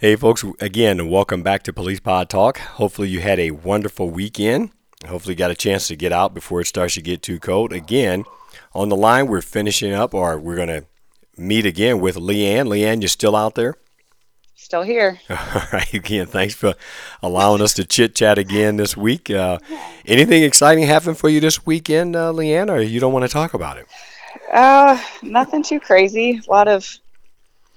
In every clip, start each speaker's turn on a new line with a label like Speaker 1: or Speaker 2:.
Speaker 1: Hey, folks, again, welcome back to Police Pod Talk. Hopefully, you had a wonderful weekend. Hopefully, you got a chance to get out before it starts to get too cold. Again, on the line, we're finishing up, or we're going to meet again with Leanne. Leanne, you still out there?
Speaker 2: Still here.
Speaker 1: All right. Again, thanks for allowing us to chit chat again this week. Uh, anything exciting happen for you this weekend, uh, Leanne, or you don't want to talk about it?
Speaker 2: Uh, nothing too crazy. A lot of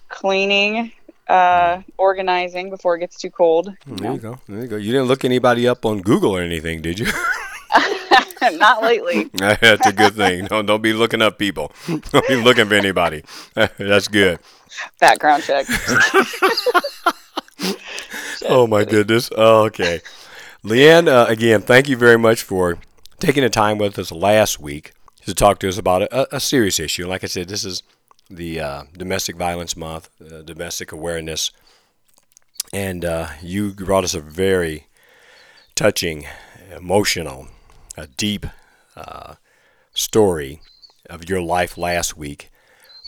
Speaker 2: cleaning, uh, organizing before it gets too cold.
Speaker 1: You there know. you go. There you go. You didn't look anybody up on Google or anything, did you?
Speaker 2: Not lately.
Speaker 1: That's a good thing. Don't, don't be looking up people. Don't be looking for anybody. That's good.
Speaker 2: Background check.
Speaker 1: oh my goodness. Oh, okay. Leanne, uh, again, thank you very much for taking the time with us last week to talk to us about a, a serious issue. Like I said, this is the uh, Domestic Violence Month, uh, Domestic Awareness, and uh, you brought us a very touching, emotional, a deep uh, story of your life last week,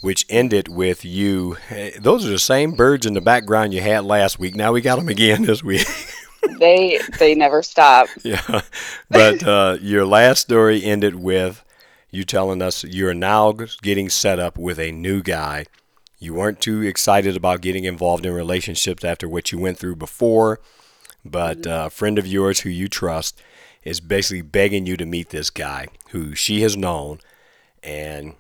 Speaker 1: which ended with you. Those are the same birds in the background you had last week. Now we got them again this week.
Speaker 2: they they never stop.
Speaker 1: Yeah, but uh, your last story ended with you telling us you're now getting set up with a new guy. You weren't too excited about getting involved in relationships after what you went through before, but mm-hmm. a friend of yours who you trust is basically begging you to meet this guy who she has known, and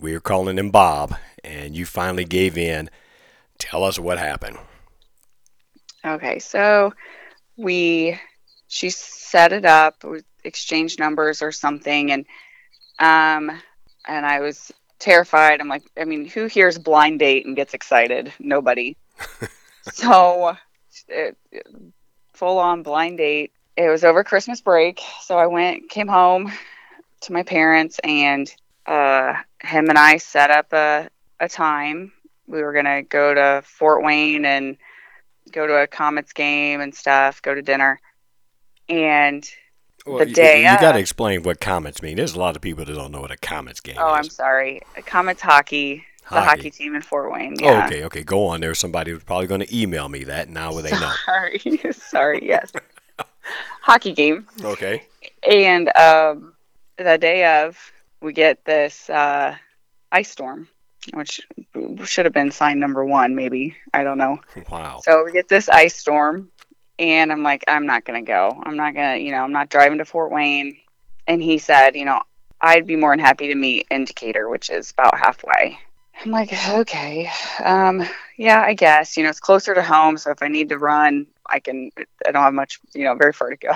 Speaker 1: we are calling him Bob, and you finally gave in. Tell us what happened.
Speaker 2: Okay, so we she set it up, we exchanged numbers or something, and um, and I was terrified. I'm like, I mean, who hears blind date and gets excited? Nobody. so, it, full on blind date. It was over Christmas break, so I went, came home to my parents, and uh, him and I set up a a time. We were gonna go to Fort Wayne and go to a Comets game and stuff, go to dinner, and well, the day.
Speaker 1: You, you got to explain what Comets mean. There's a lot of people that don't know what a Comets game
Speaker 2: oh,
Speaker 1: is.
Speaker 2: I'm sorry. Comets hockey, hockey, the hockey team in Fort Wayne. Yeah.
Speaker 1: Oh, okay, okay. Go on. There's somebody who's probably going to email me that. Now they know.
Speaker 2: Sorry, sorry. Yes, hockey game.
Speaker 1: Okay.
Speaker 2: And um, the day of, we get this uh, ice storm, which should have been sign number one, maybe. I don't know.
Speaker 1: Wow.
Speaker 2: So we get this ice storm and I'm like, I'm not going to go. I'm not going to, you know, I'm not driving to Fort Wayne. And he said, you know, I'd be more than happy to meet in Decatur, which is about halfway. I'm like, okay, um, yeah, I guess, you know, it's closer to home. So if I need to run, I can, I don't have much, you know, very far to go.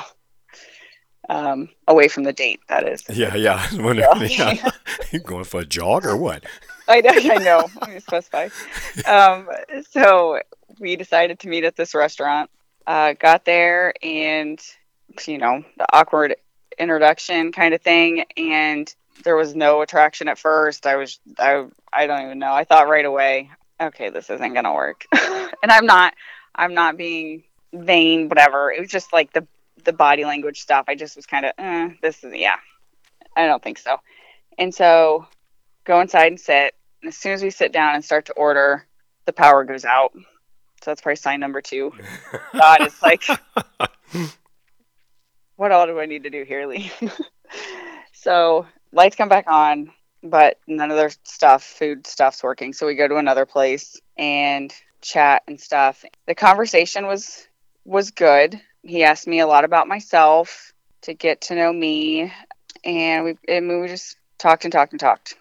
Speaker 2: Um, away from the date, that is.
Speaker 1: Yeah, yeah. I wondering, yeah. you going for a jog or what?
Speaker 2: I know, I know. Specify. Um, so we decided to meet at this restaurant uh, got there and you know the awkward introduction kind of thing. And there was no attraction at first. I was i i don't even know. I thought right away okay this isn't gonna work. And i'm not i'm not being vain whatever. It was just like the the body language stuff. I just was kind of eh, this is yeah. I don't think so. And so go inside and sit. And as soon as we sit down and start to order the power goes out so that's probably sign number two. God it's like, what all do I need to do here, Lee? so lights come back on, but none of their stuff, food stuff's working. So we go to another place and chat and stuff. The conversation was was good. He asked me a lot about myself to get to know me, and we and we just talked and talked and talked.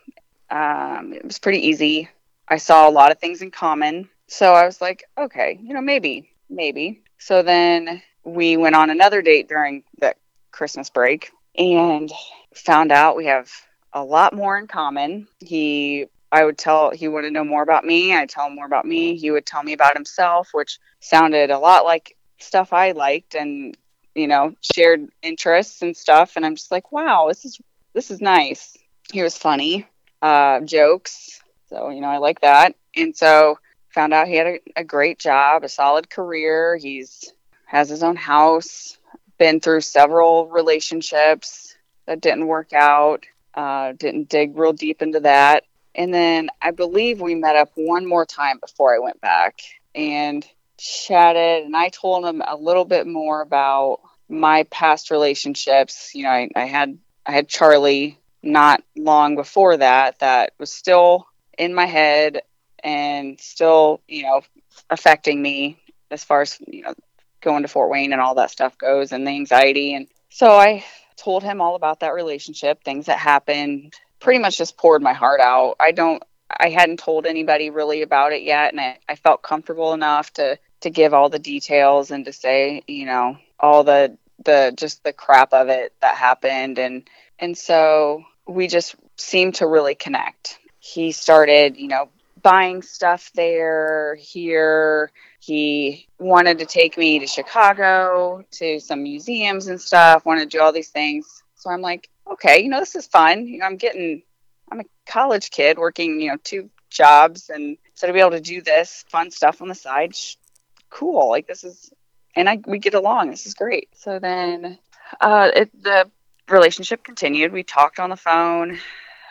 Speaker 2: Um, it was pretty easy. I saw a lot of things in common so I was like, okay, you know, maybe, maybe. So then we went on another date during the Christmas break and found out we have a lot more in common. He I would tell he wanted to know more about me. I'd tell him more about me. He would tell me about himself, which sounded a lot like stuff I liked and you know, shared interests and stuff. And I'm just like, wow, this is this is nice. He was funny, uh, jokes. So you know, I like that. And so found out he had a, a great job, a solid career. He's has his own house. Been through several relationships that didn't work out. Uh, didn't dig real deep into that. And then I believe we met up one more time before I went back and chatted. And I told him a little bit more about my past relationships. You know, I, I had I had Charlie not long before that that was still in my head and still, you know, affecting me as far as, you know, going to Fort Wayne and all that stuff goes and the anxiety. And so I told him all about that relationship, things that happened, pretty much just poured my heart out. I don't, I hadn't told anybody really about it yet. And I, I felt comfortable enough to, to give all the details and to say, you know, all the, the, just the crap of it that happened. And, and so we just seemed to really connect. He started, you know, buying stuff there, here. He wanted to take me to Chicago to some museums and stuff, wanted to do all these things. So I'm like, okay, you know, this is fun. You know, I'm getting, I'm a college kid working, you know, two jobs. And so to be able to do this fun stuff on the side, cool. Like this is, and I, we get along. This is great. So then uh, it, the relationship continued. We talked on the phone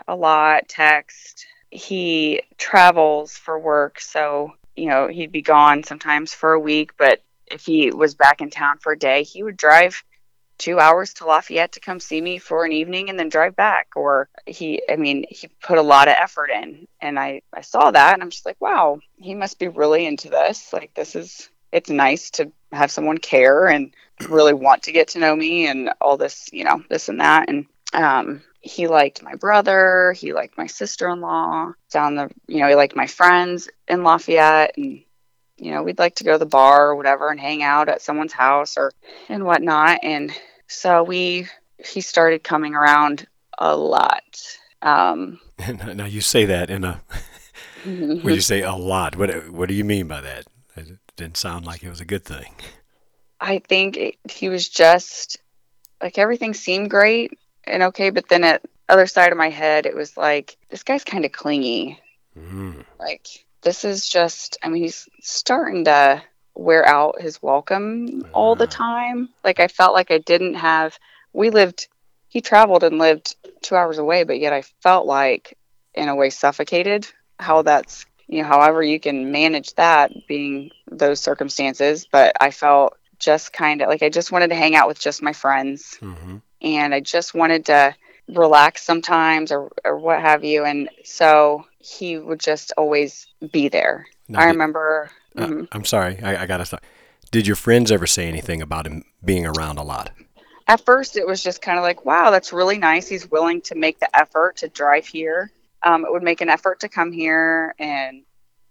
Speaker 2: a lot, text, he travels for work, so you know he'd be gone sometimes for a week. But if he was back in town for a day, he would drive two hours to Lafayette to come see me for an evening and then drive back. Or he, I mean, he put a lot of effort in, and I I saw that, and I'm just like, wow, he must be really into this. Like this is it's nice to have someone care and really want to get to know me and all this, you know, this and that. And um, he liked my brother, he liked my sister-in-law down the, you know, he liked my friends in Lafayette, and you know, we'd like to go to the bar or whatever and hang out at someone's house or and whatnot. And so we, he started coming around a lot. Um,
Speaker 1: now you say that in a, when you say a lot, what what do you mean by that? It didn't sound like it was a good thing.
Speaker 2: I think it, he was just like everything seemed great and okay, but then at other side of my head, it was like this guy's kind of clingy. Mm. Like this is just, I mean, he's starting to wear out his welcome all the ah. time. Like I felt like I didn't have. We lived. He traveled and lived two hours away, but yet I felt like, in a way, suffocated. How that's you know, however you can manage that being those circumstances. But I felt just kind of like I just wanted to hang out with just my friends. Mm-hmm and I just wanted to relax sometimes or, or what have you. And so he would just always be there. Now, I remember.
Speaker 1: Uh, mm-hmm. I'm sorry, I, I got to stop. Did your friends ever say anything about him being around a lot?
Speaker 2: At first, it was just kind of like, wow, that's really nice. He's willing to make the effort to drive here. Um, it would make an effort to come here. And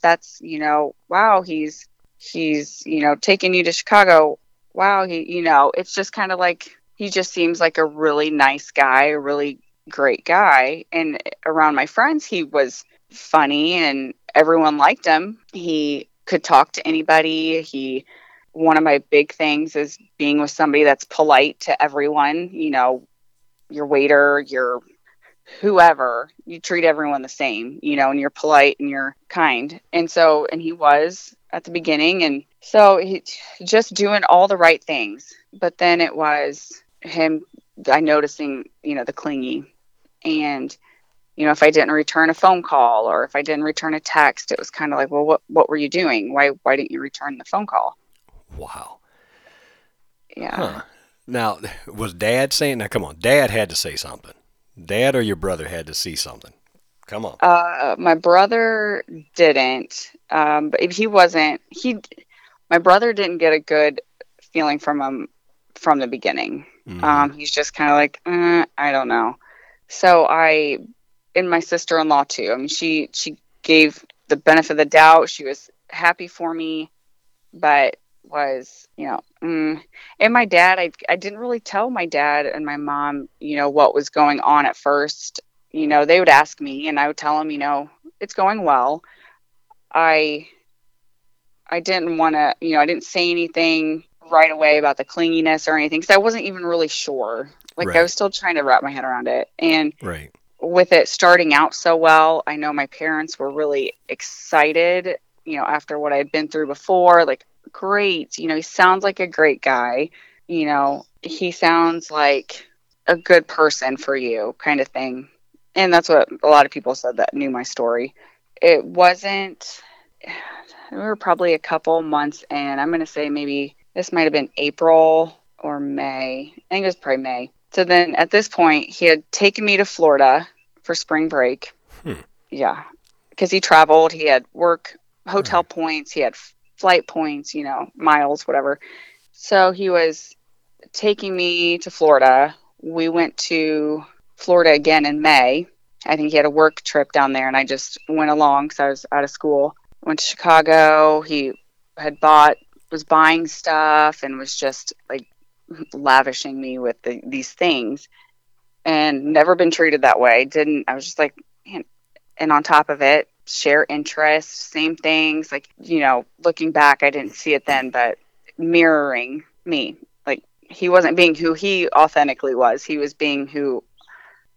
Speaker 2: that's, you know, wow, he's, he's, you know, taking you to Chicago. Wow, he, you know, it's just kind of like, he just seems like a really nice guy, a really great guy. And around my friends, he was funny and everyone liked him. He could talk to anybody. He one of my big things is being with somebody that's polite to everyone, you know, your waiter, your whoever, you treat everyone the same, you know, and you're polite and you're kind. And so and he was at the beginning and so he just doing all the right things. But then it was him I noticing, you know, the clingy and you know, if I didn't return a phone call or if I didn't return a text, it was kind of like, well, what what were you doing? Why why didn't you return the phone call?
Speaker 1: Wow.
Speaker 2: Yeah. Huh.
Speaker 1: Now, was Dad saying? Now, come on, Dad had to say something. Dad or your brother had to see something. Come on.
Speaker 2: Uh, my brother didn't. Um, but he wasn't. He, my brother didn't get a good feeling from him from the beginning. Mm-hmm. Um, he's just kind of like, eh, I don't know. So I, and my sister in law too. I mean, she she gave the benefit of the doubt. She was happy for me, but was you know, mm. and my dad. I I didn't really tell my dad and my mom, you know, what was going on at first. You know, they would ask me, and I would tell them, you know, it's going well. I I didn't want to, you know, I didn't say anything right away about the clinginess or anything because I wasn't even really sure. Like I was still trying to wrap my head around it. And
Speaker 1: Right.
Speaker 2: with it starting out so well, I know my parents were really excited, you know, after what I'd been through before. Like, great, you know, he sounds like a great guy. You know, he sounds like a good person for you, kind of thing. And that's what a lot of people said that knew my story. It wasn't, we were probably a couple months in. I'm going to say maybe this might have been April or May. I think it was probably May. So then at this point, he had taken me to Florida for spring break.
Speaker 1: Hmm.
Speaker 2: Yeah. Because he traveled, he had work, hotel points, he had flight points, you know, miles, whatever. So he was taking me to Florida. We went to Florida again in May. I think he had a work trip down there, and I just went along because I was out of school. Went to Chicago. He had bought, was buying stuff, and was just like lavishing me with the, these things and never been treated that way. Didn't, I was just like, man. And on top of it, share interests, same things. Like, you know, looking back, I didn't see it then, but mirroring me. Like, he wasn't being who he authentically was. He was being who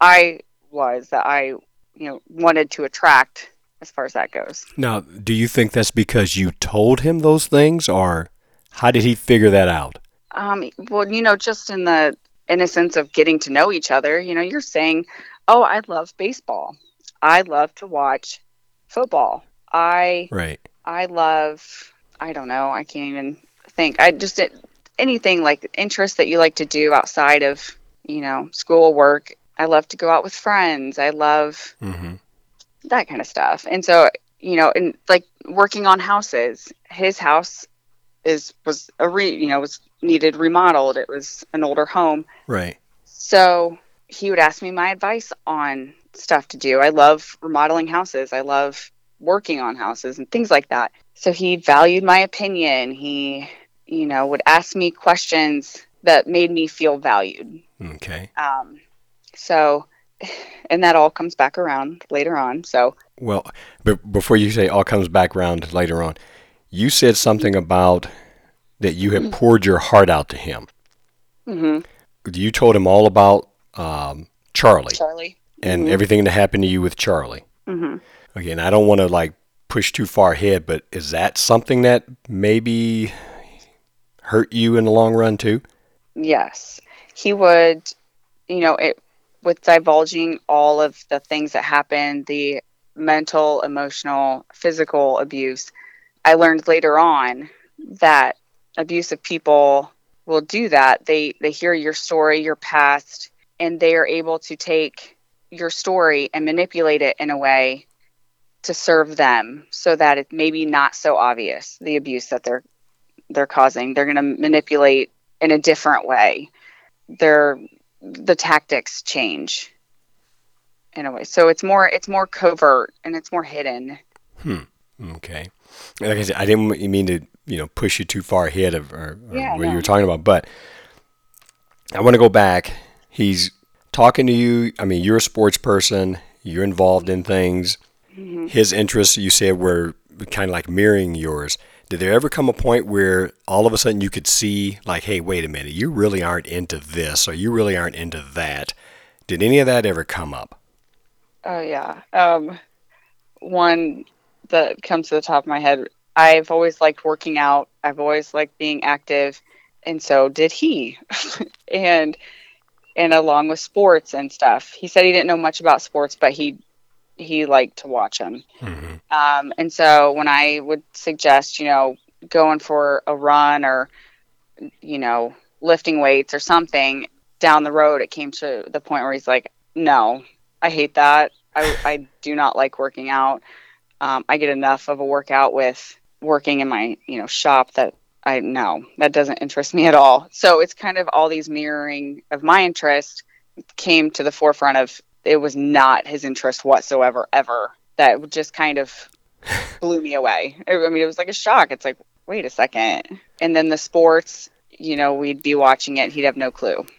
Speaker 2: I was, that I, you know, wanted to attract as far as that goes.
Speaker 1: Now, do you think that's because you told him those things, or how did he figure that out?
Speaker 2: Um, well, you know, just in the innocence of getting to know each other, you know, you're saying, "Oh, I love baseball. I love to watch football. I
Speaker 1: Right.
Speaker 2: I love I don't know, I can't even think. I just anything like interests that you like to do outside of, you know, school work. I love to go out with friends. I love
Speaker 1: Mm-hmm.
Speaker 2: That kind of stuff. And so, you know, and like working on houses, his house is was a re, you know, was needed remodeled. It was an older home.
Speaker 1: Right.
Speaker 2: So, he would ask me my advice on stuff to do. I love remodeling houses. I love working on houses and things like that. So, he valued my opinion. He, you know, would ask me questions that made me feel valued.
Speaker 1: Okay.
Speaker 2: Um, so, and that all comes back around later on. So,
Speaker 1: Well, but before you say all comes back around later on, you said something about that you had poured your heart out to him.
Speaker 2: hmm
Speaker 1: You told him all about um, Charlie
Speaker 2: Charlie.
Speaker 1: and
Speaker 2: Mhm.
Speaker 1: everything that happened to you with Charlie.
Speaker 2: hmm
Speaker 1: and I don't want to like push too far ahead, but is that something that maybe hurt you in the long run too?
Speaker 2: Yes, he would. You know, it with divulging all of the things that happened, the mental, emotional, physical abuse. I learned later on that abusive people will do that. They they hear your story, your past, and they are able to take your story and manipulate it in a way to serve them so that it maybe not so obvious the abuse that they're they're causing. They're going to manipulate in a different way. Their the tactics change in a way. So it's more it's more covert and it's more hidden. Hmm.
Speaker 1: Okay. Like I said, I didn't mean to, you know, push you too far ahead of or, or
Speaker 2: Yeah,
Speaker 1: what you were talking about, but I want to go back. He's talking to you. I mean, you're a sports person. You're involved in things.
Speaker 2: Mm-hmm.
Speaker 1: His interests, you said, were kind of like mirroring yours. Did there ever come a point where all of a sudden you could see, like, hey, wait a minute, you really aren't into this, or you really aren't into that? Did any of that ever come up?
Speaker 2: Oh yeah. Um one that comes to the top of my head. I've always liked working out. I've always liked being active, and so did he. and and along with sports and stuff. He said he didn't know much about sports, but he he liked to watch them.
Speaker 1: Mm-hmm.
Speaker 2: Um, and so when I would suggest, you know, going for a run or, you know, lifting weights or something down the road, it came to the point where he's like, no, I hate that. I, I do not like working out. Um, I get enough of a workout with working in my, you know, shop that I no, that doesn't interest me at all. So it's kind of all these mirroring of my interest came to the forefront of it was not his interest whatsoever ever that just kind of blew me away i mean it was like a shock it's like wait a second and then the sports you know we'd be watching it he'd have no clue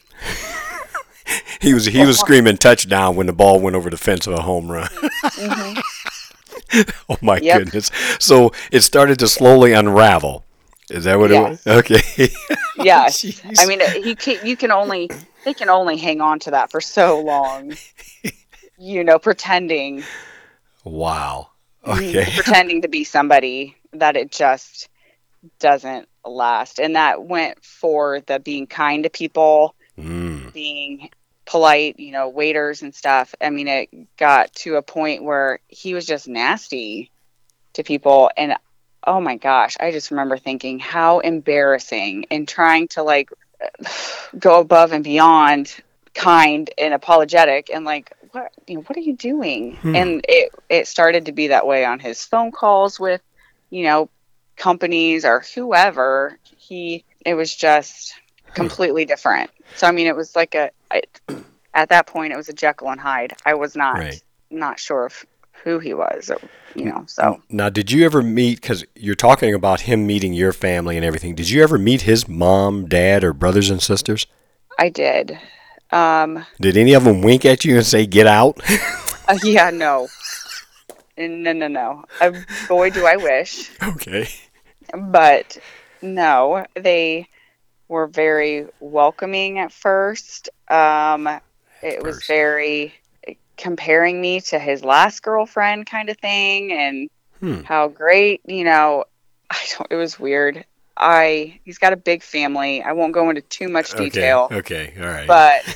Speaker 1: He was he was screaming touchdown when the ball went over the fence of a home run.
Speaker 2: Mhm.
Speaker 1: oh my
Speaker 2: Yep.
Speaker 1: goodness! So it started to slowly unravel Is that what
Speaker 2: Yes.
Speaker 1: it was? Okay.
Speaker 2: Yes.
Speaker 1: Jeez.
Speaker 2: I mean, he can, you can only they can only hang on to that for so long. You know, pretending
Speaker 1: wow. Okay.
Speaker 2: pretending to be somebody that it just doesn't last. And that went for the being kind to people,
Speaker 1: Mm.
Speaker 2: being polite, you know, waiters and stuff. I mean, it got to a point where he was just nasty to people. And oh my gosh, I just remember thinking how embarrassing and trying to like go above and beyond kind and apologetic and like what you know what are you doing?
Speaker 1: Hmm.
Speaker 2: and it it started to be that way on his phone calls with you know companies or whoever. He it was just completely different. So i mean it was like a I, at that point it was a jekyll and hyde. I was not
Speaker 1: Right.
Speaker 2: not sure of who he was or, you know so
Speaker 1: Now, did you ever meet? Because you're talking about him meeting your family and everything. Did you ever meet his mom, dad, or brothers and sisters?
Speaker 2: i did um
Speaker 1: Did any of them wink at you and say, "Get out"?
Speaker 2: uh, yeah no no no no uh, boy do i wish
Speaker 1: okay.
Speaker 2: but no, they were very welcoming at first. Um, it was
Speaker 1: First.
Speaker 2: very comparing me to his last girlfriend kind of thing and
Speaker 1: Hmm.
Speaker 2: how great, you know, I don't, it was weird. I, he's got a big family. I won't go into too much detail
Speaker 1: Okay. Okay. All right.
Speaker 2: but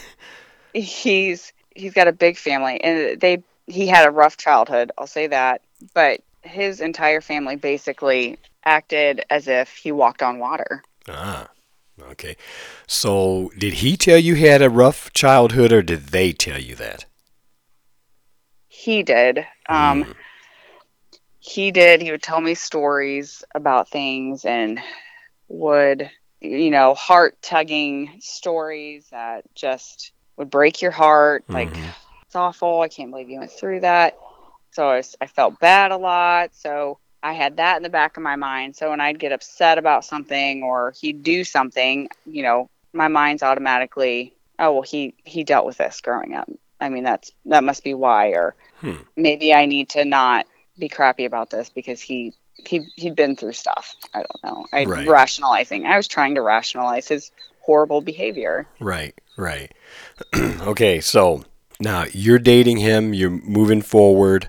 Speaker 2: he's he's got a big family and they he had a rough childhood i'll say that but his entire family basically acted as if he walked on water
Speaker 1: ah. Okay. So, did he tell you he had a rough childhood, or did they tell you that?
Speaker 2: He did um
Speaker 1: Mm.
Speaker 2: he did he would tell me stories about things and would you know heart tugging stories that just would break your heart like
Speaker 1: Mhm.
Speaker 2: it's awful. I can't believe you went through that. So I, was- I felt bad a lot. So I had that in the back of my mind. So when I'd get upset about something or he'd do something, you know, my mind's automatically, oh well, he he dealt with this growing up. I mean, that's that must be why. Or
Speaker 1: Hmm.
Speaker 2: maybe I need to not be crappy about this because he he he'd been through stuff. I don't know. I
Speaker 1: Right.
Speaker 2: rationalizing. I was trying to rationalize his horrible behavior.
Speaker 1: Right, right. okay, so now you're dating him, you're moving forward,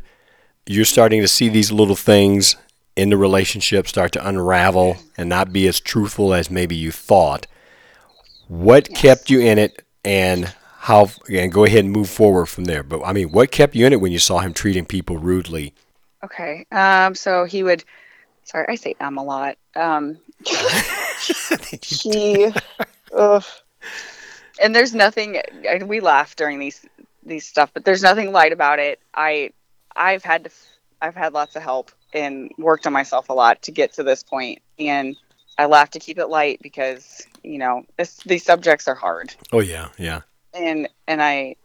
Speaker 1: you're starting to see these little things in the relationship start to unravel and not be as truthful as maybe you thought. What
Speaker 2: Yes.
Speaker 1: kept you in it and how and go ahead and move forward from there. But I mean, what kept you in it when you saw him treating people rudely?
Speaker 2: Okay. Um. So he would. Sorry, I say um a lot. Um. he. ugh. And there's nothing. And we laugh during these these stuff, but there's nothing light about it. I. I've had to. I've had lots of help and worked on myself a lot to get to this point, and I laugh to keep it light because you know this, these subjects are hard,
Speaker 1: Oh yeah, yeah.
Speaker 2: And and I,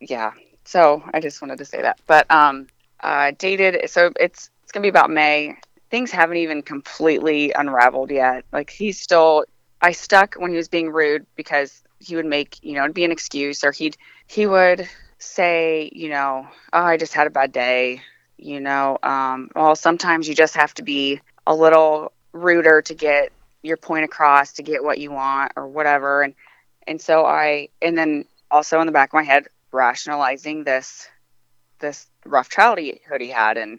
Speaker 2: yeah. So I just wanted to say that. But um, uh, dated. So it's it's gonna be about May. Things haven't even completely unraveled yet. Like he's still. I stuck when he was being rude because he would make you know it'd be an excuse or he'd he would say you know oh I just had a bad day. You know, um, well sometimes you just have to be a little ruder to get your point across to get what you want or whatever and and so I and then also in the back of my head rationalizing this this rough childhood he had and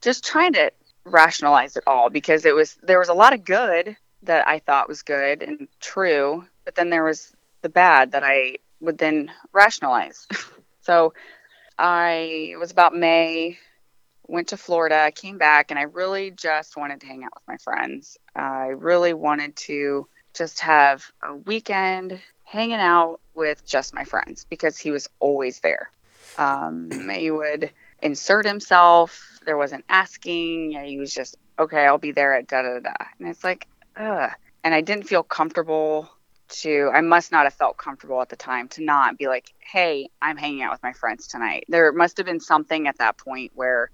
Speaker 2: just trying to rationalize it all because it was there was a lot of good that I thought was good and true, but then there was the bad that I would then rationalize. so I was about May, went to Florida, came back, and I really just wanted to hang out with my friends. I really wanted to just have a weekend hanging out with just my friends because he was always there. Um, he would insert himself. There wasn't asking. He was just, okay, I'll be there at da da da. And it's like, ugh. And I didn't feel comfortable to, I must not have felt comfortable at the time to not be like, hey, I'm hanging out with my friends tonight. There must have been something at that point where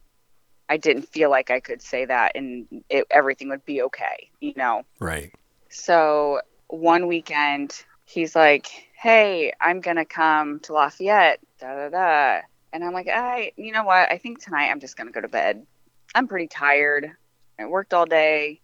Speaker 2: I didn't feel like I could say that and it, everything would be okay, you know?
Speaker 1: Right.
Speaker 2: So one weekend, he's like, "Hey, I'm gonna come to Lafayette." Da da da. And I'm like, "I, you know what? I think tonight I'm just gonna go to bed. I'm pretty tired. I worked all day.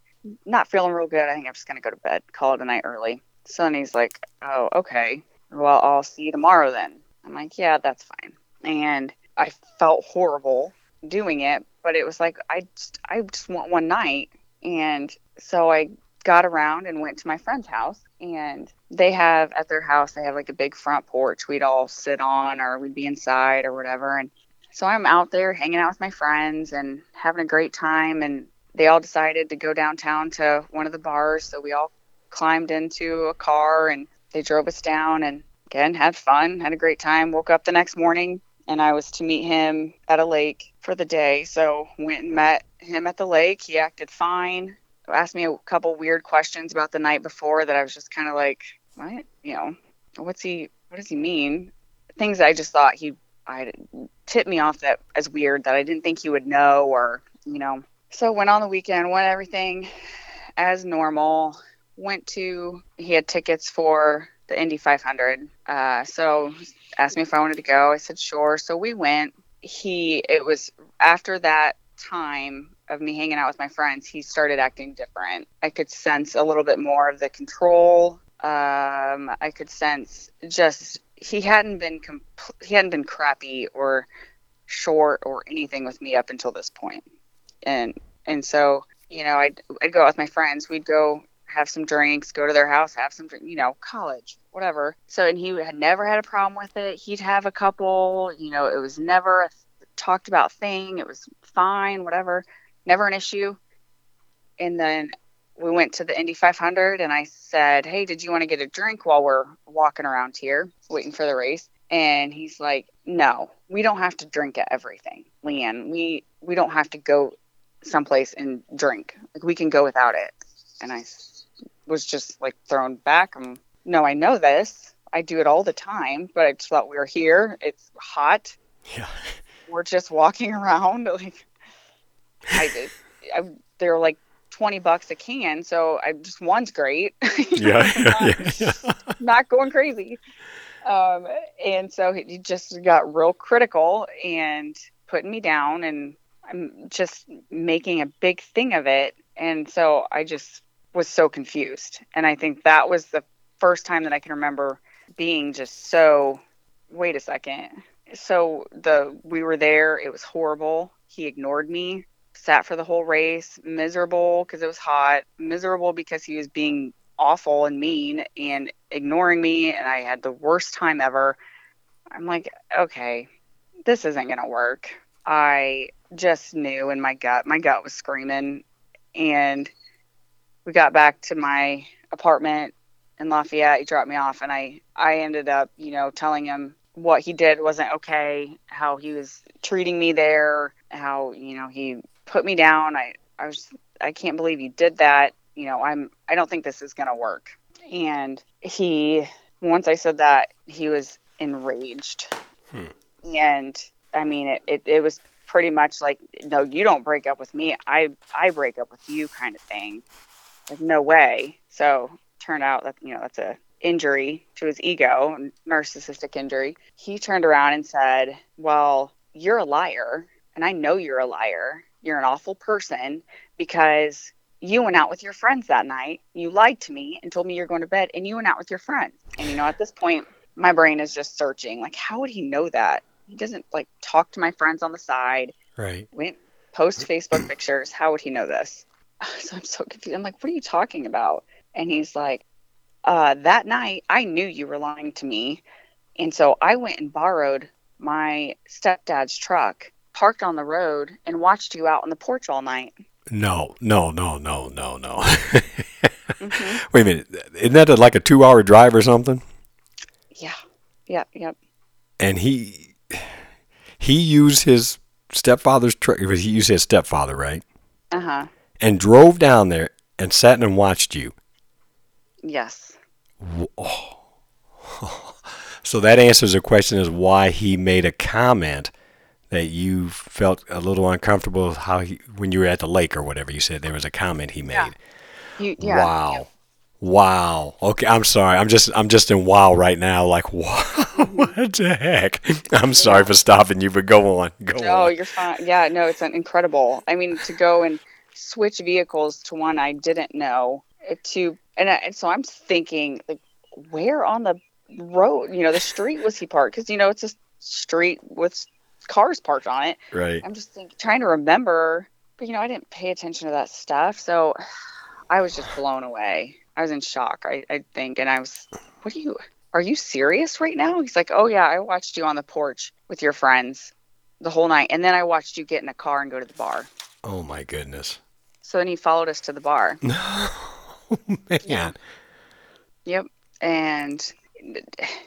Speaker 2: not feeling real good. I think I'm just gonna go to bed, call it a night early. So then he's like, oh, okay. Well, I'll see you tomorrow then. I'm like, yeah, that's fine. And I felt horrible doing it, but it was like I just I just want one night, and so I got around and went to my friend's house and they have at their house they have like a big front porch we'd all sit on or we'd be inside or whatever. And so i'm out there hanging out with my friends and having a great time. And they all decided to go downtown to one of the bars. So we all climbed into a car and they drove us down and again had fun had a great time. Woke up the next morning and i was to meet him at a lake for the day. So went and met him at the lake. He acted fine. Asked me a couple weird questions about the night before that I was just kind of like, what? You know, what's he? What does he mean? Things I just thought he, I tipped me off that as weird that I didn't think he would know or you know. So went on the weekend, went everything as normal. Went to he had tickets for the Indy 500. Uh, so asked me if I wanted to go. I said sure. So we went. He it was after that time of me hanging out with my friends, he started acting different. I could sense a little bit more of the control. Um, I could sense just he hadn't been compl- he hadn't been crappy or short or anything with me up until this point, and and so you know I'd I'd go out with my friends. We'd go have some drinks, go to their house, have some you know college whatever. So and he had never had a problem with it. He'd have a couple, you know, it was never a talked about thing. It was fine, whatever never an issue. And then we went to the Indy 500 and I said, Hey, did you want to get a drink while we're walking around here waiting for the race? And he's like, No, we don't have to drink at everything, Leanne. We we don't have to go someplace and drink. Like we can go without it. And I was just like thrown back. I'm, no, I know this. I do it all the time, but I just thought we were here. It's hot.
Speaker 1: Yeah.
Speaker 2: We're just walking around. Like I, I they're like 20 bucks a can so i just one's great.
Speaker 1: Yeah, yeah, yeah,
Speaker 2: not going crazy. Um, and so he just got real critical and putting me down and i'm just making a big thing of it. And so i just was so confused. And i think that was the first time that i can remember being just so wait a second. So the we were there it was horrible. He ignored me sat for the whole race, miserable because it was hot, miserable because he was being awful and mean and ignoring me, and I had the worst time ever. I'm like, okay, this isn't going to work. I just knew in my gut, my gut was screaming. And we got back to my apartment in Lafayette. He dropped me off, and I, I ended up, you know, telling him what he did wasn't okay, how he was treating me there, how, you know, he put me down. I, I was, I can't believe you did that. You know, I'm, I don't think this is going to work. And he, once I said that, he was enraged. Hmm. And I mean, it, it, it was pretty much like, no, you don't break up with me. I, I break up with you kind of thing. Like, no way. So turned out that, you know, that's a injury to his ego, narcissistic injury. He turned around and said, well, you're a liar. And I know you're a liar you're an awful person because you went out with your friends that night. You lied to me and told me you're going to bed, and you went out with your friends. And you know, at this point, my brain is just searching. Like, how would he know that? He doesn't like talk to my friends on the side.
Speaker 1: Right.
Speaker 2: Went post Facebook pictures. How would he know this? So I'm so confused. I'm like, what are you talking about? And he's like, uh, that night I knew you were lying to me, and so I went and borrowed my stepdad's truck parked on the road and watched you out on the porch all night.
Speaker 1: No, no, no, no, no, no. mm-hmm. Wait a minute. Isn't that like a two hour drive or something?
Speaker 2: Yeah. Yep. Yep.
Speaker 1: And he he used his stepfather's truck. He used his stepfather, right?
Speaker 2: Uh huh.
Speaker 1: And drove down there and sat and watched you.
Speaker 2: Yes.
Speaker 1: Oh. So that answers the question is why he made a comment that you felt a little uncomfortable how he, when you were at the lake or whatever you said there was a comment he made. Yeah.
Speaker 2: You, yeah,
Speaker 1: wow. Yeah. Wow. Okay, I'm sorry. I'm just I'm just in wow right now. Like, wow, what the heck? I'm sorry for stopping you, but go on. Go
Speaker 2: no,
Speaker 1: on.
Speaker 2: you're fine. Yeah, no, it's incredible. I mean, to go and switch vehicles to one I didn't know uh, to and, I, and so I'm thinking like where on the road you know the street was he parked because you know it's a street with cars parked on it
Speaker 1: Right.
Speaker 2: I'm just think, trying to remember but you know I didn't pay attention to that stuff so I was just blown away I was in shock I, I think and I was what are you are you serious right now he's like oh yeah I watched you on the porch with your friends the whole night and then I watched you get in a car and go to the bar
Speaker 1: Oh my goodness.
Speaker 2: so then he followed us to the bar oh,
Speaker 1: Man.
Speaker 2: Yep. And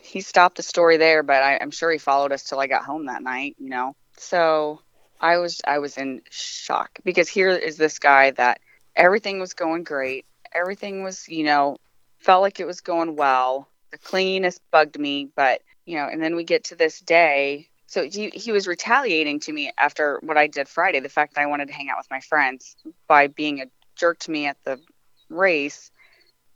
Speaker 2: he stopped the story there, but I, I'm sure he followed us till I got home that night, you know. So I was I was in shock because here is this guy that everything was going great. Everything was, you know, felt like it was going well. The cleanliness bugged me, but you know, and then we get to this day. So he, he was retaliating to me after what I did Friday, the fact that I wanted to hang out with my friends by being a jerk to me at the race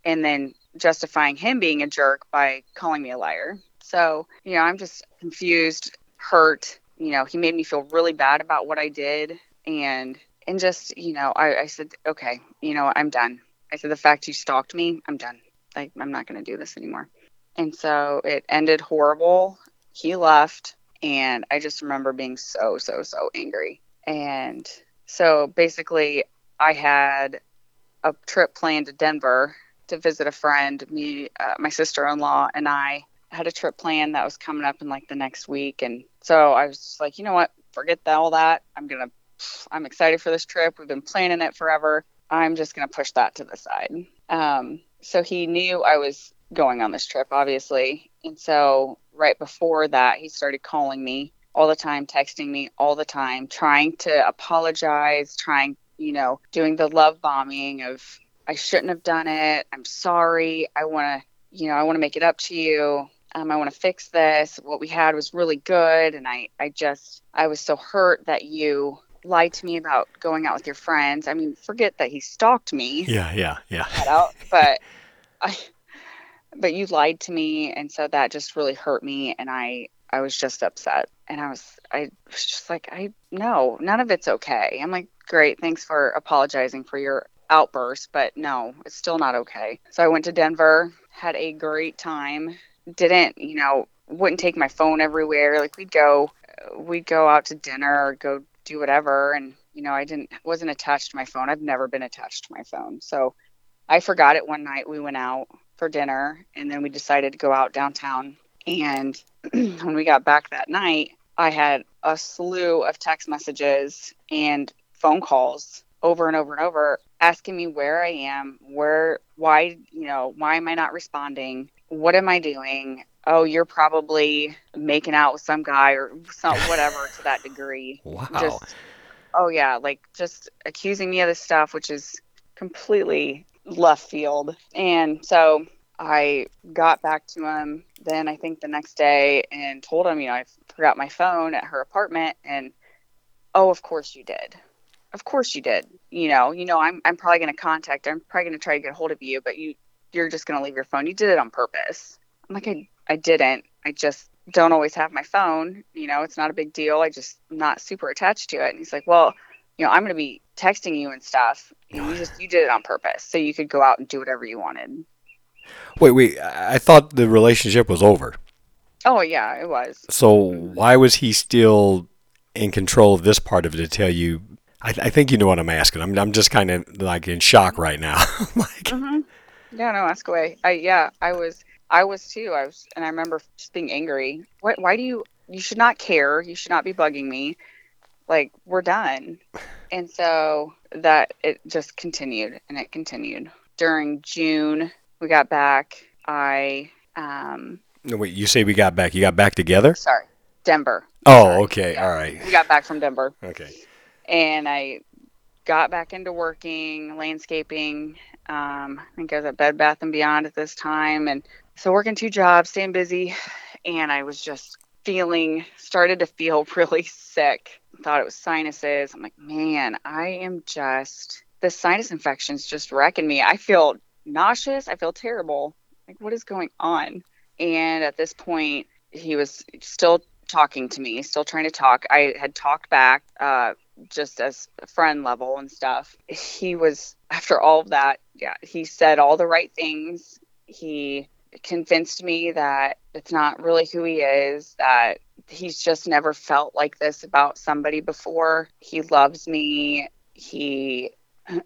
Speaker 2: and then justifying him being a jerk by calling me a liar. So, you know, I'm just confused, hurt. You know, he made me feel really bad about what I did. And, and just, you know, I, I said, okay, you know, I'm done. I said, the fact you stalked me, I'm done. Like, I'm not going to do this anymore. And so it ended horrible. He left. And I just remember being so, so, so angry. And so basically, I had a trip planned to Denver to visit a friend. Me, uh, my sister-in-law, and I had a trip planned that was coming up in like the next week, and so I was like, you know what, forget all that. I'm gonna, I'm excited for this trip. We've been planning it forever. I'm just gonna push that to the side. Um, so he knew I was going on this trip, obviously, and so right before that, he started calling me all the time, texting me all the time, trying to apologize, trying you know, doing the love bombing of I shouldn't have done it. I'm sorry. I want to, you know, I want to make it up to you. Um, I want to fix this. What we had was really good, and I, I just, I was so hurt that you lied to me about going out with your friends. I mean, forget that he stalked me.
Speaker 1: Yeah, yeah, yeah.
Speaker 2: Out, but I, but you lied to me, and so that just really hurt me, and I, I was just upset, and I was, I was just like, I no, none of it's okay. I'm like, great, thanks for apologizing for your outburst, but no, it's still not okay. So I went to Denver, had a great time. Didn't, you know, wouldn't take my phone everywhere. Like we'd go, we'd go out to dinner or go do whatever, and you know, I didn't, wasn't attached to my phone. I've never been attached to my phone, so I forgot it one night. We went out for dinner, and then we decided to go out downtown. And when we got back that night, I had a slew of text messages and phone calls over and over and over asking me where I am, where, why, you know, why am I not responding? What am I doing? Oh, you're probably making out with some guy or some whatever to that degree.
Speaker 1: Wow.
Speaker 2: Just, oh yeah, like just accusing me of this stuff, which is completely left field. And so I got back to him then I think the next day and told him, you know, I forgot my phone at her apartment and oh, of course you did. Of course you did. You know, you know I'm I'm probably going to contact. I'm probably going to try to get a hold of you, but you you're just going to leave your phone. You did it on purpose. I'm like I I didn't. I just don't always have my phone. You know, it's not a big deal. I just am not super attached to it. And he's like, "Well, you know, I'm going to be texting you and stuff. And you just you did it on purpose so you could go out and do whatever you wanted."
Speaker 1: Wait, wait. I thought the relationship was over.
Speaker 2: Oh yeah, it was.
Speaker 1: So why was he still in control of this part of it to tell you? I, I think you know what I'm asking. I'm, I'm just kind of like in shock right now. like,
Speaker 2: hmm Yeah, no, ask away. I yeah, I was I was too. I was and I remember just being angry. What why do you you should not care. You should not be bugging me. Like we're done. And so that it just continued and it continued. During June, we got back. I um
Speaker 1: no, wait, you say we got back. You got back together?
Speaker 2: sorry, Denver.
Speaker 1: Oh,
Speaker 2: Sorry.
Speaker 1: okay.
Speaker 2: Yeah.
Speaker 1: All right.
Speaker 2: We got back from Denver.
Speaker 1: Okay.
Speaker 2: And I got back into working landscaping. Um, I think I was at Bed Bath and Beyond at this time, and so working two jobs, staying busy, and I was just feeling started to feel really sick. Thought it was sinuses. I'm like, man, I am just the sinus infection's just wrecking me. I feel nauseous. I feel terrible. Like, what is going on? And at this point, he was still talking to me, still trying to talk. I had talked back. Uh, just as friend level and stuff. He was after all of that, yeah, he said all the right things. He convinced me that it's not really who he is, that he's just never felt like this about somebody before. He loves me. He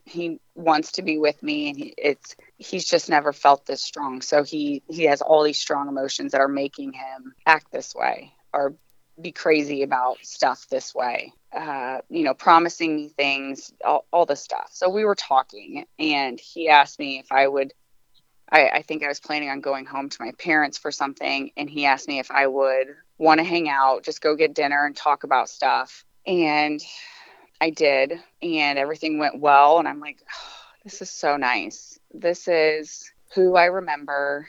Speaker 2: he wants to be with me and he, it's he's just never felt this strong so he he has all these strong emotions that are making him act this way or be crazy about stuff this way uh, you know promising me things all, all this stuff so we were talking and he asked me if i would I, I think i was planning on going home to my parents for something and he asked me if i would want to hang out just go get dinner and talk about stuff and I did, and everything went well. And I'm like, oh, this is so nice. This is who I remember.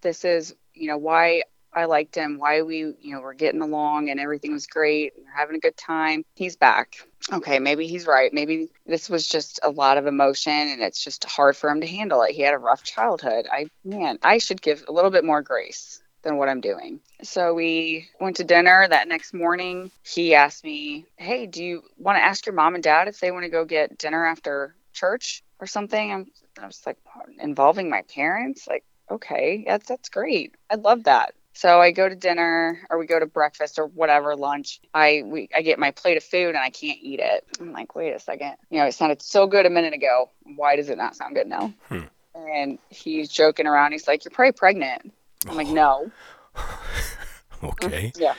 Speaker 2: This is, you know, why I liked him, why we, you know, were getting along and everything was great and having a good time. He's back. Okay, maybe he's right. Maybe this was just a lot of emotion and it's just hard for him to handle it. He had a rough childhood. I, man, I should give a little bit more grace than what I'm doing. So we went to dinner that next morning. He asked me, Hey, do you want to ask your mom and dad if they want to go get dinner after church or something? I'm, I was like, involving my parents? Like, okay, that's, that's great. I love that. So I go to dinner or we go to breakfast or whatever lunch. I we I get my plate of food and I can't eat it. I'm like, wait a second. You know, it sounded so good a minute ago. Why does it not sound good now? Hmm. And he's joking around. He's like, You're probably pregnant. I'm like, no.
Speaker 1: okay.
Speaker 2: Yeah.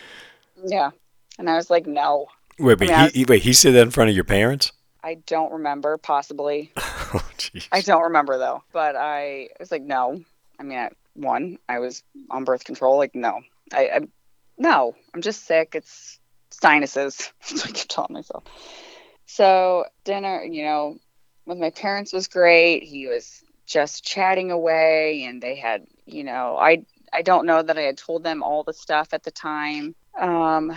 Speaker 2: Yeah. And I was like, no.
Speaker 1: Wait, but I mean, he, was, wait, he said that in front of your parents?
Speaker 2: I don't remember, possibly. oh, jeez. I don't remember though, but I was like, no. I mean, I, one, I was on birth control. Like, no, I, I no, I'm just sick. It's sinuses. I keep telling myself. So dinner, you know, with my parents was great. He was just chatting away, and they had, you know, I I don't know that I had told them all the stuff at the time. Um,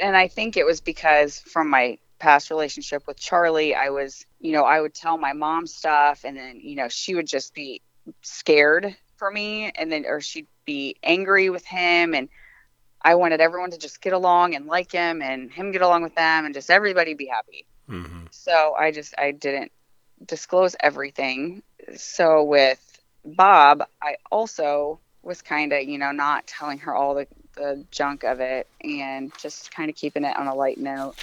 Speaker 2: and I think it was because from my past relationship with Charlie, I was, you know, I would tell my mom stuff and then, you know, she would just be scared for me and then, or she'd be angry with him. And I wanted everyone to just get along and like him and him get along with them and just everybody be happy. Mm-hmm. So I just, I didn't disclose everything. So with Bob, I also was kind of, you know, not telling her all the, the junk of it and just kind of keeping it on a light note.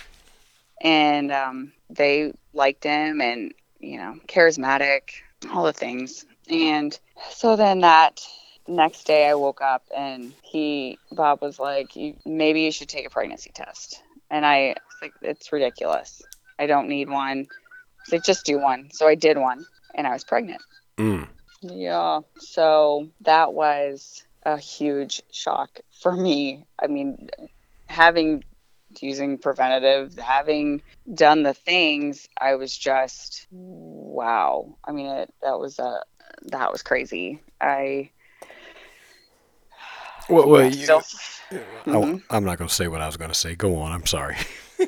Speaker 2: And um, they liked him and, you know, charismatic, all the things. And so then that next day I woke up and he, Bob was like, maybe you should take a pregnancy test. And I was like, it's ridiculous. I don't need one. So like, just do one. So I did one and I was pregnant. Mm. Yeah. So that was a huge shock for me. I mean, having using preventative, having done the things, I was just wow. I mean, it, that was a that was crazy. I
Speaker 1: well, well you, still, mm-hmm. I'm not going to say what I was going to say. Go on. I'm sorry.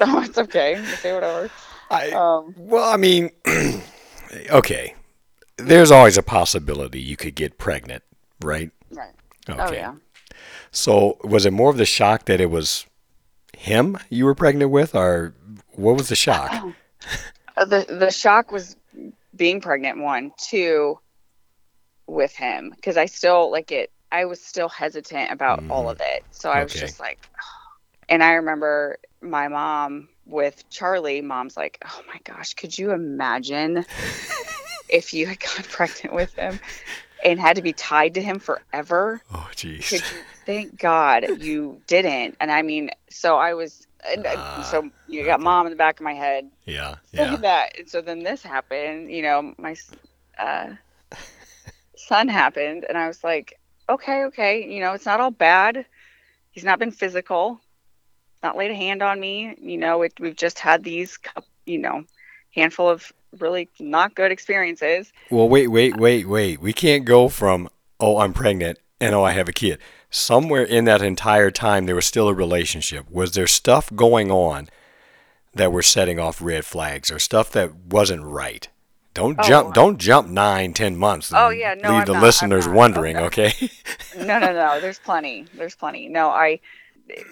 Speaker 2: oh, it's okay. say whatever.
Speaker 1: I um, well, I mean, okay there's always a possibility you could get pregnant, right?
Speaker 2: Right. Oh, okay. Oh, yeah.
Speaker 1: So was it more of the shock that it was him you were pregnant with, or what was the shock?
Speaker 2: Uh, the the shock was being pregnant. One, two, with him because I still like it. I was still hesitant about mm. all of it, so I was just like, oh. and I remember my mom with Charlie. Mom's like, oh my gosh, could you imagine? if you had gotten pregnant with him and had to be tied to him forever.
Speaker 1: Oh, jeez.
Speaker 2: Thank God you didn't. And I mean, so I was. Uh, so you got mom in the back of my head.
Speaker 1: Yeah, yeah.
Speaker 2: that. And so then this happened. You know, my uh, son happened, and I was like, okay, okay. You know, it's not all bad. He's not been physical. Not laid a hand on me. You know, it, we've just had these, you know, handful of really not good experiences.
Speaker 1: Well, wait, wait, wait, wait. We can't go from, oh, I'm pregnant and oh, I have a kid. Somewhere in that entire time, there was still a relationship. Was there stuff going on that were setting off red flags or stuff that wasn't right? Don't oh, jump. Don't jump nine, ten months.
Speaker 2: oh yeah, no.
Speaker 1: Leave
Speaker 2: I'm
Speaker 1: the
Speaker 2: not,
Speaker 1: listeners wondering. Okay.
Speaker 2: okay? no, no, no. There's plenty. There's plenty. No, I.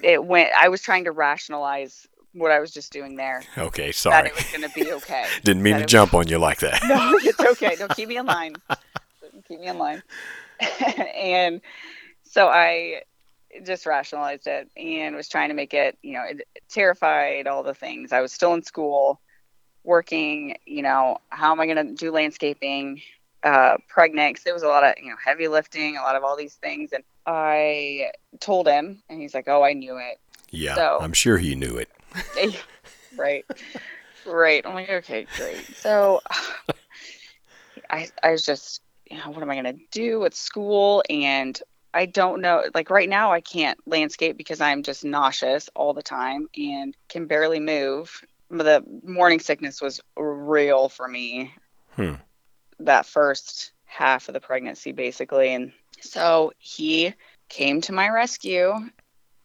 Speaker 2: It went. I was trying to rationalize what I was just doing there.
Speaker 1: Okay,
Speaker 2: That
Speaker 1: sorry.
Speaker 2: it was going to be okay.
Speaker 1: Didn't mean
Speaker 2: that
Speaker 1: to jump on you like that.
Speaker 2: no, it's okay. Don't keep me in line. keep me in line. and so I just rationalized it and was trying to make it, you know, it, terrified, all the things. I was still in school, working, you know, how am I going to do landscaping? Uh, pregnant, 'cause there was a lot of, you know, heavy lifting, a lot of all these things. And I told him, and he's like, oh, I knew it.
Speaker 1: Yeah,
Speaker 2: So-
Speaker 1: I'm sure he knew it.
Speaker 2: right right i'm like okay great so i i was just you know what am i going to do with school and i don't know like right now i can't landscape because i'm just nauseous all the time and can barely move the morning sickness was real for me
Speaker 1: Hmm.
Speaker 2: that first half of the pregnancy basically and so he came to my rescue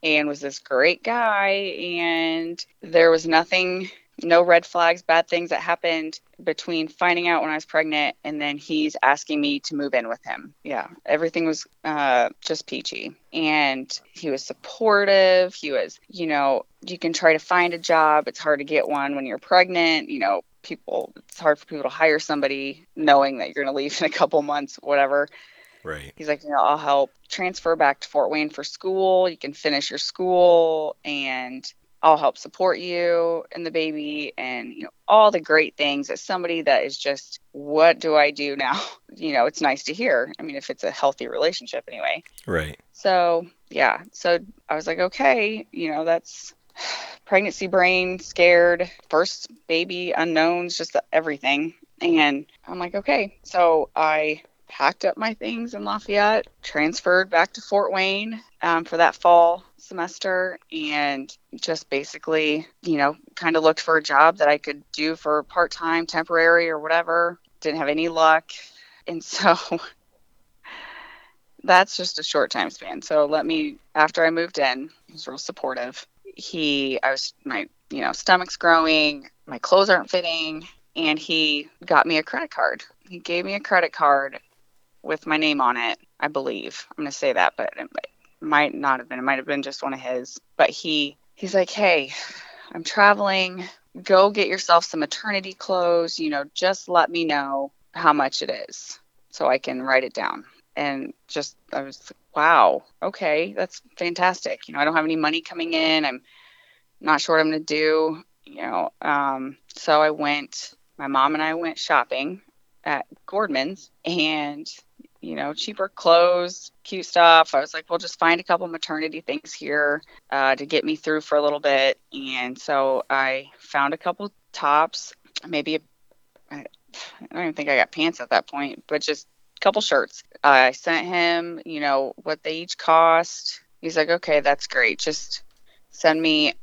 Speaker 2: and was this great guy and there was nothing no red flags bad things that happened between finding out when i was pregnant and then he's asking me to move in with him. Yeah everything was uh, just peachy. And he was supportive. He was you know you can try to find a job. It's hard to get one when you're pregnant. You know people it's hard for people to hire somebody knowing that you're going to leave in a couple months whatever.
Speaker 1: Right.
Speaker 2: He's like, you know, I'll help transfer back to Fort Wayne for school. You can finish your school. And I'll help support you and the baby and, you know, all the great things as somebody that is just, what do I do now? You know, it's nice to hear. I mean, if it's a healthy relationship anyway.
Speaker 1: Right.
Speaker 2: So, yeah. So I was like, okay, you know, that's pregnancy brain, scared, first baby, unknowns, just everything. And I'm like, okay. So I packed up my things in Lafayette, transferred back to Fort Wayne um, for that fall semester, and just basically, you know, kind of looked for a job that I could do for part time, temporary, or whatever. Didn't have any luck. And so that's just a short time span. So let me, after I moved in, he was real supportive. He, I was, my, you know, stomach's growing, my clothes aren't fitting, and he got me a credit card. He gave me a credit card with my name on it, I believe. I'm going to say that, but it might not have been. It might have been just one of his. But he, he's like, hey, I'm traveling. Go get yourself some maternity clothes. You know, just let me know how much it is so I can write it down and just I was like, wow, okay, that's fantastic. You know, I don't have any money coming in. I'm not sure what I'm gonna do. You know, um, so I went. My mom and I went shopping at Gordman's, and you know, cheaper clothes, cute stuff. I was like, well, just find a couple maternity things here uh, to get me through for a little bit. And so I found a couple tops, maybe I don't even think I got pants at that point, but just a couple shirts. I sent him, you know, what they each cost. He's like, okay, that's great. Just send me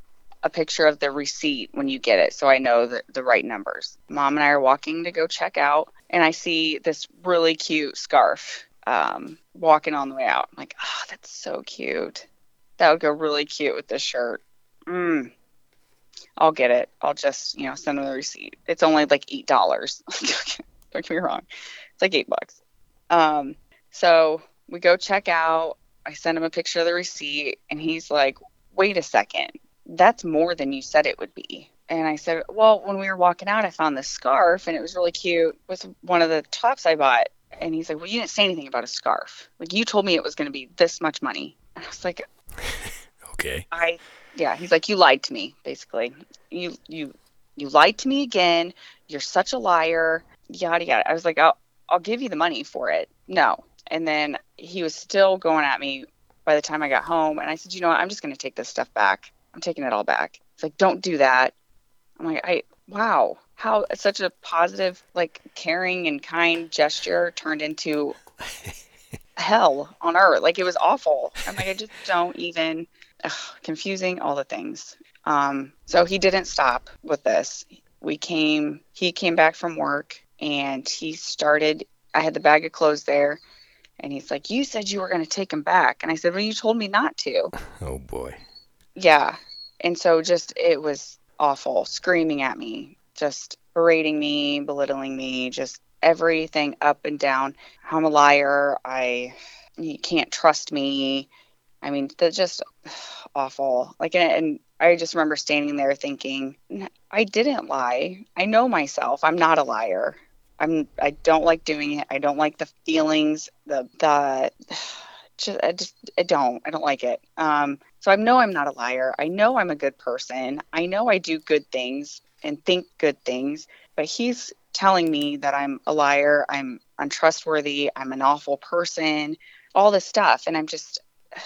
Speaker 2: a picture of the receipt when you get it so I know the, the right numbers. Mom and I are walking to go check out, and I see this really cute scarf um, walking on the way out. I'm like, oh, that's so cute. That would go really cute with this shirt. Mm. I'll get it. I'll just, you know, send him the receipt. It's only like $8. Don't get me wrong. It's like eight bucks. Um, so we go check out. I send him a picture of the receipt, and he's like, "Wait a second, that's more than you said it would be." And I said, "Well, when we were walking out, I found this scarf, and it was really cute with one of the tops I bought." And he's like, "Well, you didn't say anything about a scarf. Like you told me it was going to be this much money." And I was like,
Speaker 1: Okay.
Speaker 2: I yeah, he's like you lied to me basically. You you you lied to me again. You're such a liar. Yada yada. I was like, "I'll I'll give you the money for it." No. And then he was still going at me by the time I got home and I said, "You know what? I'm just going to take this stuff back. I'm taking it all back." It's like, "Don't do that." I'm like, "I wow, how such a positive like caring and kind gesture turned into hell on earth. Like it was awful. I'm like, I just don't even ugh, confusing all the things. Um, so he didn't stop with this. We came. He came back from work and he started. I had the bag of clothes there, and he's like, "You said you were going to take them back," and I said, "Well, you told me not to."
Speaker 1: Oh boy.
Speaker 2: Yeah. And so just it was awful, screaming at me, just berating me, belittling me, just everything up and down. I'm a liar. I you can't trust me. I mean, that's just awful. Like and, and I just remember standing there thinking, I didn't lie. I know myself. I'm not a liar. I'm I don't like doing it. I don't like the feelings, the the just I just I don't. I don't like it. Um so I know I'm not a liar. I know I'm a good person. I know I do good things and think good things, but he's telling me that I'm a liar, I'm untrustworthy, I'm an awful person, all this stuff and I'm just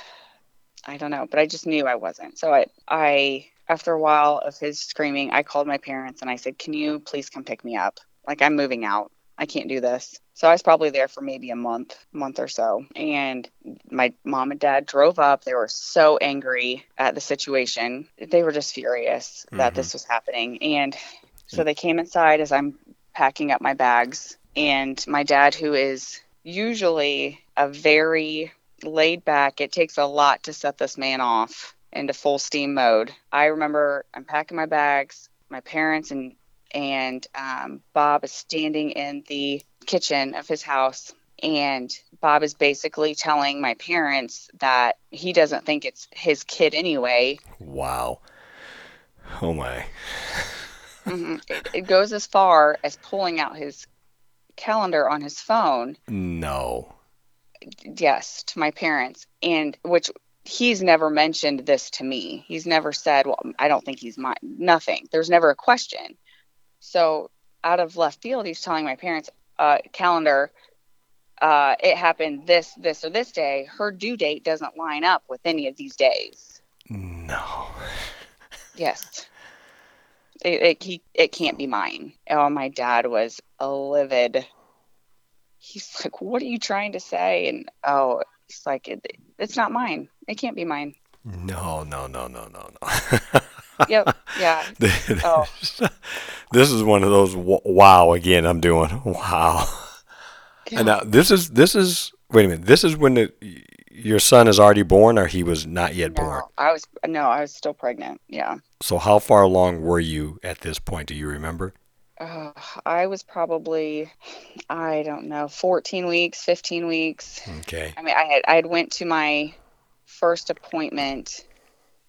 Speaker 2: I don't know, but I just knew I wasn't. So I I after a while of his screaming, I called my parents and I said, "Can you please come pick me up? Like I'm moving out. I can't do this." So I was probably there for maybe a month, month or so. And my mom and dad drove up. They were so angry at the situation. They were just furious that
Speaker 1: Mhm.
Speaker 2: this was happening. And so they came inside as I'm packing up my bags. And my dad, who is usually a very laid back, it takes a lot to set this man off into full steam mode. I remember I'm packing my bags. My parents and and um, Bob is standing in the kitchen of his house, and Bob is basically telling my parents that he doesn't think it's his kid anyway.
Speaker 1: Wow. Oh my.
Speaker 2: hmm It, it goes as far as pulling out his calendar on his phone.
Speaker 1: No.
Speaker 2: Yes, to my parents, and which he's never mentioned this to me. He's never said, "Well, I don't think he's mine." Nothing. There's never a question. So out of left field, he's telling my parents, uh, "Calendar, uh, it happened this, this, or this day. Her due date doesn't line up with any of these days."
Speaker 1: No.
Speaker 2: Yes. It, it, he, it can't be mine. Oh, my dad was livid. He's like, What are you trying to say? And oh, he's like, it, It's not mine. It can't be mine.
Speaker 1: No, no, no, no, no, no.
Speaker 2: Yep. Yeah. Oh.
Speaker 1: This is one of those wow again I'm doing. Wow. And now this is this is wait a minute. This is when the, your son is already born or he was not yet born.
Speaker 2: I was, no, I was still pregnant. Yeah.
Speaker 1: So how far along were you at this point? Do you remember?
Speaker 2: Uh, I was probably, I don't know, 14 weeks, 15 weeks.
Speaker 1: Okay.
Speaker 2: I mean, I had I had went to my first appointment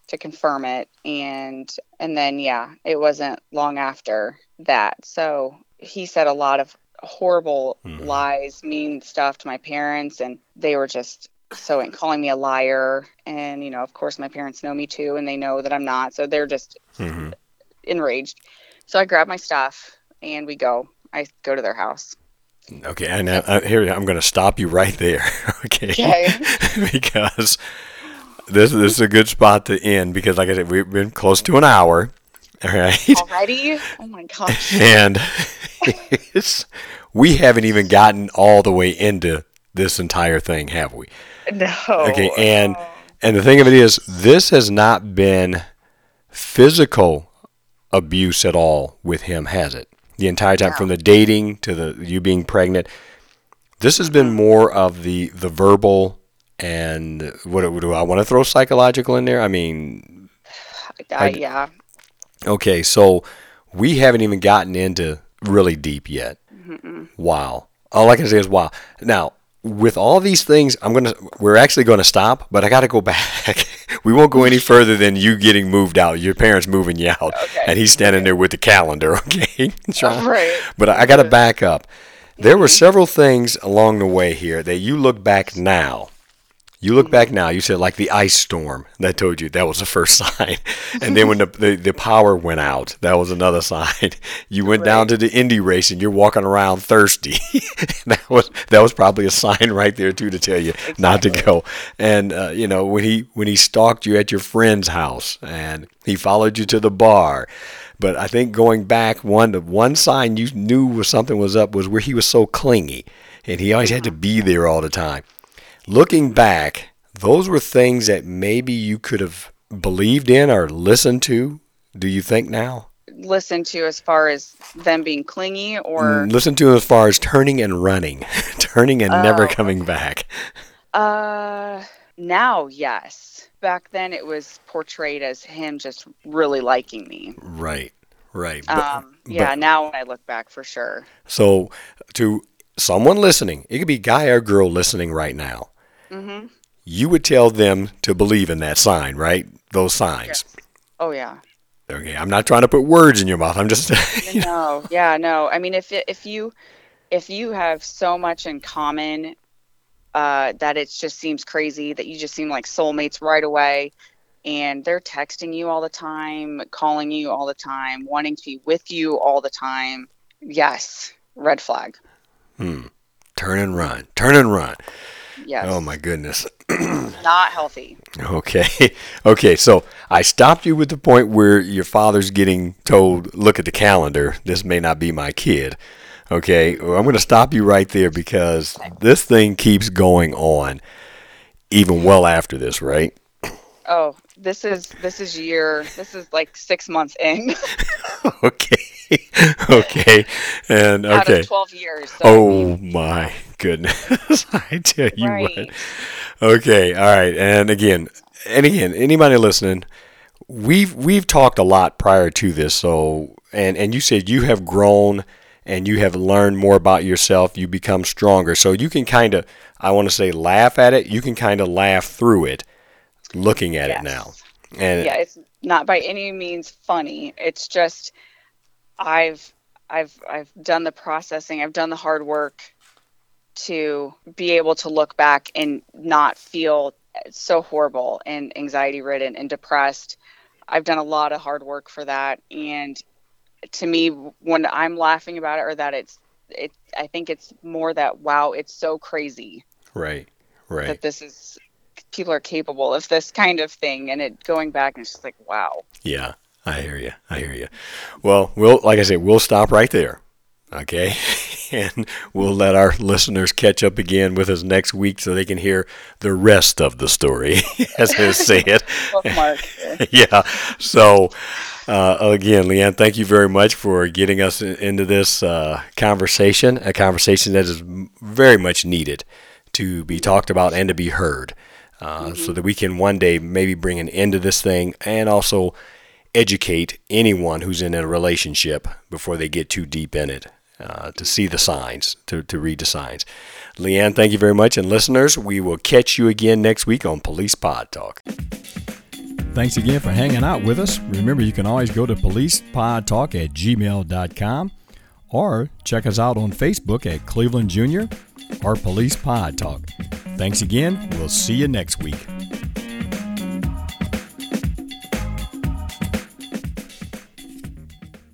Speaker 2: to confirm it, and and then yeah, it wasn't long after that. So he said a lot of horrible
Speaker 1: Mhm.
Speaker 2: lies, mean stuff to my parents, and they were just so and calling me a liar. And you know, of course, my parents know me too, and they know that I'm not, so they're just
Speaker 1: hmm
Speaker 2: enraged. So I grab my stuff and we go. I go to their house.
Speaker 1: Okay. And uh, uh, here I'm going to stop you right there. okay.
Speaker 2: Okay.
Speaker 1: because this this is a good spot to end because like I said we've been close to an hour. All right.
Speaker 2: Already? Oh my gosh.
Speaker 1: and we haven't even gotten all the way into this entire thing, have we?
Speaker 2: No.
Speaker 1: Okay, and and the thing of it is, this has not been physical abuse at all with him, has it? The entire time,
Speaker 2: No.
Speaker 1: from the dating to the you being pregnant, this has been mm-hmm. more of the the verbal and what do I want to throw psychological in there? I mean, uh,
Speaker 2: I, yeah.
Speaker 1: okay, so we haven't even gotten into really deep yet.
Speaker 2: Mm-mm.
Speaker 1: Wow. All I can say is wow. Now, with all these things, I'm gonna we're actually gonna stop, but I gotta go back. we won't go any further than you getting moved out, your parents moving you out,
Speaker 2: Okay.
Speaker 1: and he's standing there with the calendar, okay?
Speaker 2: Right.
Speaker 1: But I gotta back up. There were mm-hmm. several things along the way here that you look back now. You look back now, you said like the ice storm. That told you that was the first sign. And then when the, the, the power went out, that was another sign. You went down to the Indy race and you're walking around thirsty. that was that was probably a sign right there too to tell you not to go. And uh, you know when he when he stalked you at your friend's house and he followed you to the bar. But I think going back, one the one sign you knew was something was up was where he was so clingy, and he always had to be there all the time. Looking back, those were things that maybe you could have believed in or listened to. Do you think now?
Speaker 2: Listen to as far as them being clingy or
Speaker 1: Mm, Listen to as far as turning and running, turning and never
Speaker 2: Oh,
Speaker 1: coming back.
Speaker 2: uh now yes. Back then it was portrayed as him just really liking me.
Speaker 1: Right, right. But-
Speaker 2: Um yeah,
Speaker 1: but-
Speaker 2: now when I look back for sure.
Speaker 1: so, to someone listening, it could be guy or girl listening right now.
Speaker 2: Mhm.
Speaker 1: You would tell them to believe in that sign, right? Those signs.
Speaker 2: Yes. Oh yeah.
Speaker 1: Okay, I'm not trying to put words in your mouth. I'm just
Speaker 2: no, yeah, no. I mean, if if you if you have so much in common uh, that it just seems crazy that you just seem like soulmates right away, and they're texting you all the time, calling you all the time, wanting to be with you all the time. Yes, red flag.
Speaker 1: Hmm. Turn and run. Turn and run.
Speaker 2: Yes.
Speaker 1: Oh my goodness.
Speaker 2: Not healthy.
Speaker 1: Okay. Okay. So I stopped you with the point where your father's getting told, look at the calendar. This may not be my kid. Okay. Well, I'm going to stop you right there because this thing keeps going on even well after this, right?
Speaker 2: Oh, this is this is year. This is like six months in.
Speaker 1: okay. okay. And okay. Out
Speaker 2: of Twelve years. So
Speaker 1: oh I mean, my goodness! I tell you right. what. Okay. All right. And again, and again, anybody listening, we've we've talked a lot prior to this. So, and and you said you have grown and you have learned more about yourself. You become stronger. So you can kind of, I want to say, laugh at it. You can kind of laugh through it, looking at yes. it now.
Speaker 2: And yeah, it's not by any means funny. It's just I've I've I've done the processing. I've done the hard work to be able to look back and not feel so horrible and anxiety ridden and depressed. I've done a lot of hard work for that and to me when I'm laughing about it or that it's it I think it's more that wow, it's so crazy.
Speaker 1: Right. Right.
Speaker 2: That this is people are capable of this kind of thing and it going back and it's just like wow.
Speaker 1: Yeah. I hear you. I hear you. Well, we'll like I said, we'll stop right there. Okay, and we'll let our listeners catch up again with us next week so they can hear the rest of the story, as I say it. yeah. So, uh, again, Leanne, thank you very much for getting us into this uh, conversation, a conversation that is very much needed to be talked about and to be heard, uh, mm-hmm. so that we can one day maybe bring an end to this thing and also educate anyone who's in a relationship before they get too deep in it. Uh, to see the signs, to, to read the signs. Leanne, thank you very much. And listeners, we will catch you again next week on Police Pod Talk.
Speaker 3: Thanks again for hanging out with us. Remember, you can always go to policepodtalk at gmail.com or check us out on Facebook at Cleveland Junior or Police Pod Talk. Thanks again. We'll see you next week.